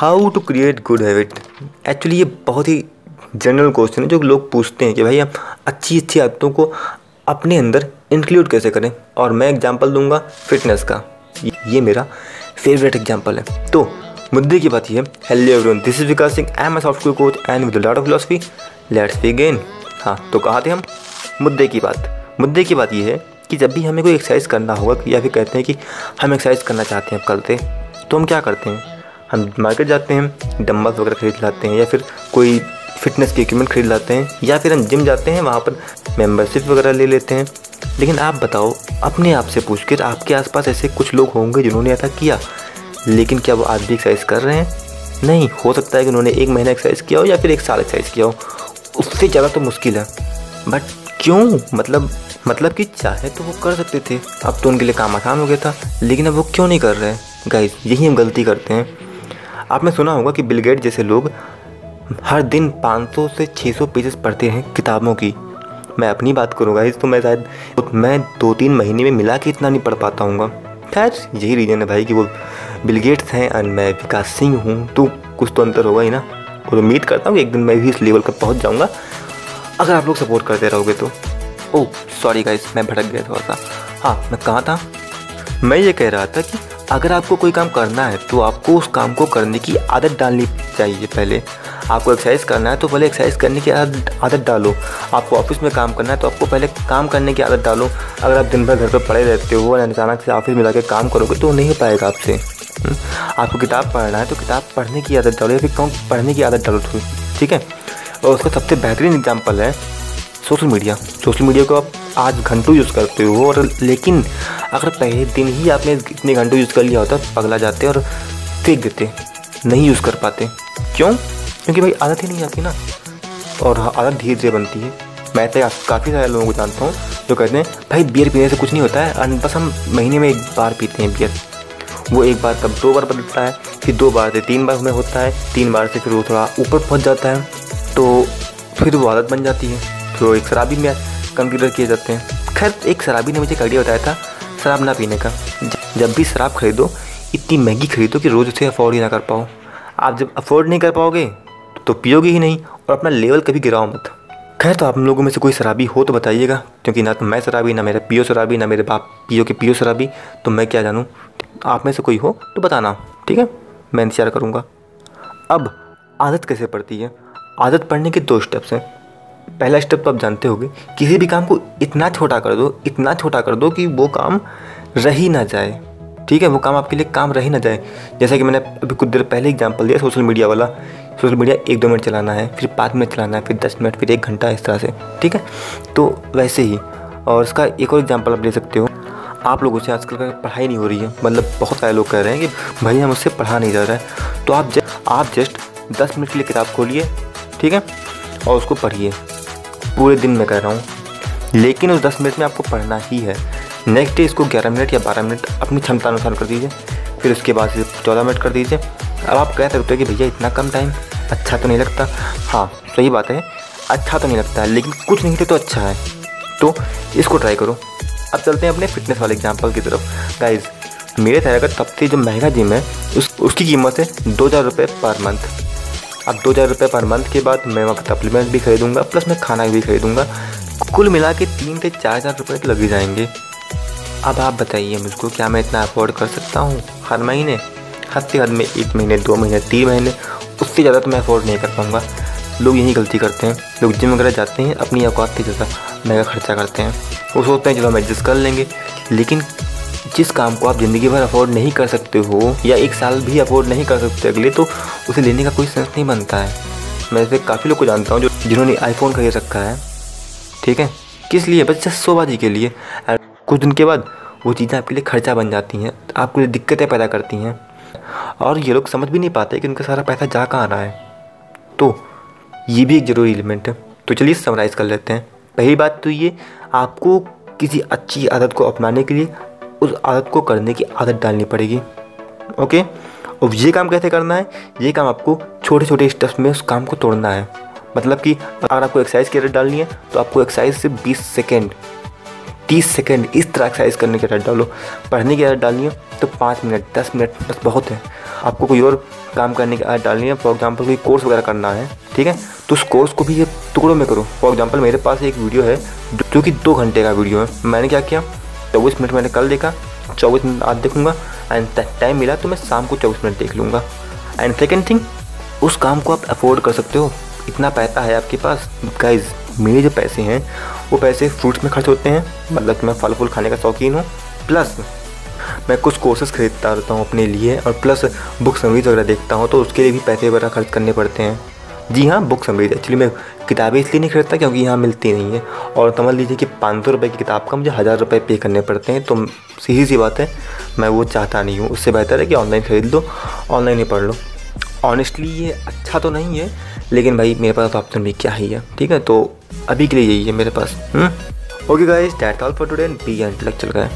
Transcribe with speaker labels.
Speaker 1: How to create good habit actually ये बहुत ही general question है जो लोग पूछते हैं कि भाई हम अच्छी अच्छी आदतों को अपने अंदर इंक्लूड कैसे करें? और मैं एग्जांपल दूँगा फिटनेस का। ये मेरा फेवरेट एग्जांपल है। तो मुद्दे की बात ये है। Hello everyone this is Vikas Singh I am a software coach and with lot of philosophy let's begin हाँ तो कहा थे हम? मुद्दे की बात। मुद्दे की बात ये है कि जब भी हमें कोई एक्सरसाइज करना होगा या फिर कहते हैं कि हम एक्सरसाइज करना चाहते हैं कल से तो हम क्या करते हैं? हम मार्केट जाते हैं डम्बल्स वगैरह खरीद लाते हैं या फिर कोई फिटनेस के इक्विपमेंट खरीद लाते हैं या फिर हम जिम जाते हैं, वहाँ पर मेम्बरशिप वगैरह ले लेते हैं। लेकिन आप बताओ, अपने आप से पूछ कर आपके आसपास ऐसे कुछ लोग होंगे जिन्होंने ऐसा किया, लेकिन क्या वो आज भी एक्सरसाइज कर रहे हैं? नहीं, हो सकता है कि उन्होंने एक महीना एक्सरसाइज किया हो या फिर एक साल एक्सरसाइज किया हो। उससे ज़्यादा तो मुश्किल है। बट क्यों? मतलब मतलब कि चाहे तो वो कर सकते थे। अब तो उनके लिए काम आसान हो गया था, लेकिन अब वो क्यों नहीं कर रहे गाइस यही हम गलती करते हैं। आपने सुना होगा कि बिलगेट जैसे लोग हर दिन 500 से 600 पेजेस पढ़ते हैं किताबों की। मैं अपनी बात करूँगा इस तो मैं शायद मैं दो तीन महीने में मिला के इतना नहीं पढ़ पाता हूँ खैर यही रीज़न है भाई कि वो बिलगेट्स हैं और मैं विकास सिंह हूँ तो कुछ तो अंतर होगा ही ना। और उम्मीद करता हूँ कि एक दिन मैं भी इस लेवल पर पहुँच जाऊँगा। अगर आप लोग सपोर्ट करते रहोगे तो। ओह सॉरी गाइस मैं भटक गया थोड़ा सा। हाँ मैं कहाँ था? मैं ये कह रहा था कि अगर आपको कोई काम करना है तो आपको उस काम को करने की आदत डालनी चाहिए पहले। आपको एक्सरसाइज करना है तो पहले एक्सरसाइज करने की आदत डालो। आपको ऑफ़िस में काम करना है तो आपको पहले काम करने की आदत डालो। अगर आप दिन भर घर पर पड़े रहते हो, और अचानक से ऑफ़िस में जाकर काम करोगे तो नहीं हो पाएगा आपसे। हम्म? आपको किताब पढ़ना है तो किताब पढ़ने की आदत डालो, या फिर कौन पढ़ने की आदत डालो ठीक है? और उसका सबसे बेहतरीन एग्ज़ाम्पल है सोशल मीडिया। सोशल मीडिया को आप आज घंटों यूज़ करते हो और लेकिन अगर पहले दिन ही आपने इतने घंटों यूज़ कर लिया होता, पगला जाते और फेंक देते, नहीं यूज़ कर पाते। क्यों? क्योंकि भाई आदत ही नहीं आती ना। और आदत धीरे धीरे बनती है। मैं तो काफ़ी सारे लोगों को जानता हूँ जो कहते हैं, भाई बियर पीने से कुछ नहीं होता है बस हम महीने में एक बार पीते हैं बियर वो एक बार तब दो बार बदलता है, फिर दो बार से तीन बार में होता है, तीन बार से फिर वो थोड़ा ऊपर पहुँच जाता है तो फिर वो आदत बन जाती है। तो एक शराबी में कंसिडर किए जाते हैं। खैर, एक शराबी ने मुझे एक आइडिया बताया था, शराब ना पीने का। जब भी शराब खरीदो, इतनी महँगी खरीदो कि रोज़ उसे अफोर्ड ही ना कर पाओ। आप जब अफोर्ड नहीं कर पाओगे तो पियोगे ही नहीं और अपना लेवल कभी गिराओ मत। खैर तो आप लोगों में से कोई शराबी हो तो बताइएगा, क्योंकि ना तो मैं शराबी, ना मेरा पियो शराबी, ना मेरे बाप पियो के पियो शराबी तो मैं क्या जानूँ? आप में से कोई हो तो बताना, ठीक है? मैं इंतज़ार करूँगा। अब आदत कैसे पड़ती है? आदत पढ़ने के दो स्टेप्स हैं। पहला स्टेप तो आप जानते होंगे, किसी भी काम को इतना छोटा कर दो, इतना छोटा कर दो कि वो काम रह ही ना जाए। ठीक है, वो काम आपके लिए काम रह ही ना जाए। जैसा कि मैंने अभी कुछ देर पहले एग्ज़ाम्पल दिया सोशल मीडिया वाला। सोशल मीडिया एक दो मिनट चलाना है, फिर पाँच मिनट चलाना है, फिर दस मिनट फिर एक घंटा इस तरह से। ठीक है? तो वैसे ही, और इसका एक और एग्ज़ाम्पल आप ले सकते हो। आप लोगों से आजकल पढ़ाई नहीं हो रही है। मतलब बहुत सारे लोग कह रहे हैं कि भाई हम उससे पढ़ा नहीं जा रहा है। तो आप जस्ट आप जस्ट दस मिनट के लिए किताब खोलिए। ठीक है? और उसको पढ़िए। पूरे दिन में कह रहा हूँ। लेकिन उस दस मिनट में आपको पढ़ना ही है। नेक्स्ट डे इसको ग्यारह मिनट या बारह मिनट अपनी क्षमता अनुसार कर दीजिए। फिर उसके बाद से चौदह मिनट कर दीजिए। अब आप कह सकते हो कि भैया इतना कम टाइम अच्छा तो नहीं लगता। हाँ सही बात है। अच्छा तो नहीं लगता है लेकिन कुछ नहीं थे तो अच्छा है। तो इसको ट्राई करो। अब चलते हैं अपने फिटनेस वाले एग्ज़ाम्पल की तरफ़। गाइज़ मेरे तरह का सबसे जो महँगा जिम है, उस, उसकी कीमत है दो हज़ार रुपये पर मंथ अब दो हज़ार रुपये पर मंथ के बाद मैं वहाँ सप्लीमेंट भी खरीदूँगा प्लस मैं खाना भी खरीदूँगा। कुल मिला के तीन से चार हज़ार रुपये तो लग ही जाएँगे। अब आप बताइए मुझको क्या मैं इतना अफोर्ड कर सकता हूँ? हर महीने? हद से हद में एक महीने, दो महीने, तीन महीने, उससे ज़्यादा तो मैं अफोर्ड नहीं कर पाऊँगा। लोग यही गलती करते हैं। लोग जिम वगैरह जाते हैं, अपनी औकात से ज़्यादा महँगा खर्चा करते हैं। वो सोचते हैं, चलो हम एडजस्ट कर लेंगे। लेकिन जिस काम को आप ज़िंदगी भर अफोर्ड नहीं कर सकते हो, या एक साल भी अफोर्ड नहीं कर सकते अगले तो उसे लेने का कोई सेंस नहीं बनता है। मैं ऐसे काफ़ी लोग को जानता हूँ जो जिन्होंने आईफोन खरीद रखा है। ठीक है? किस लिए? बस जस्ट सोबाजी के लिए। कुछ दिन के बाद वो चीज़ें आपके लिए खर्चा बन जाती हैं, आपके लिए दिक्कतें पैदा करती हैं। और ये लोग समझ भी नहीं पाते कि उनका सारा पैसा जा कहाँ रहा है। तो ये भी एक ज़रूरी एलिमेंट है। तो चलिए समराइज़ कर लेते हैं। पहली बात तो ये, आपको किसी अच्छी आदत को अपनाने के लिए उस आदत को करने की आदत डालनी पड़ेगी। ओके? और ये काम कैसे करना है? ये काम आपको छोटे छोटे स्टेप्स में उस काम को तोड़ना है। मतलब कि अगर आपको एक्सरसाइज की आदत डालनी है तो आपको एक्सरसाइज से 20 सेकेंड 30 सेकेंड इस तरह एक्सरसाइज करने की आदत डालो। पढ़ने की आदत डालनी है तो पाँच मिनट, दस मिनट, बस बहुत है। आपको कोई और काम करने की आदत डालनी है फॉर एग्ज़ाम्पल कोई कोर्स वगैरह करना है, ठीक है? तो उस कोर्स को भी ये टुकड़ों में करो। फॉर एग्ज़ाम्पल मेरे पास एक वीडियो है, जो कि दो घंटे का वीडियो है। मैंने क्या किया? चौबीस मिनट मैंने कल देखा, चौबीस मिनट आज देखूँगा एंड टाइम मिला तो मैं शाम को चौबीस मिनट देख लूँगा। एंड सेकेंड थिंग उस काम को आप अफोर्ड कर सकते हो। इतना पैसा है आपके पास। गाइज़ मेरे जो पैसे हैं, वो पैसे फ्रूट्स में खर्च होते हैं। मतलब कि मैं फल फूल खाने का शौकीन हूँ। प्लस मैं कुछ कोर्सेज खरीदता रहता हूँ अपने लिए, और प्लस बुक समरीज वगैरह देखता हूँ तो उसके लिए भी पैसे वगैरह खर्च करने पड़ते हैं। जी हाँ बुक समरीज एक्चुअली मैं किताबें इसलिए नहीं खरीदता क्योंकि यहाँ मिलती नहीं है। और समझ लीजिए कि पाँच सौ रुपये की किताब का मुझे हज़ार रुपये पे करने पड़ते हैं तो सीधी सी बात है, मैं वो चाहता नहीं हूँ। उससे बेहतर है कि ऑनलाइन खरीद लो ऑनलाइन ही पढ़ लो। ऑनेस्टली ये अच्छा तो नहीं है, लेकिन भाई मेरे पास ऑप्शन भी क्या ही है, ठीक है? तो अभी के लिए यही है मेरे पास। Okay guys that's all for today be intellectual guy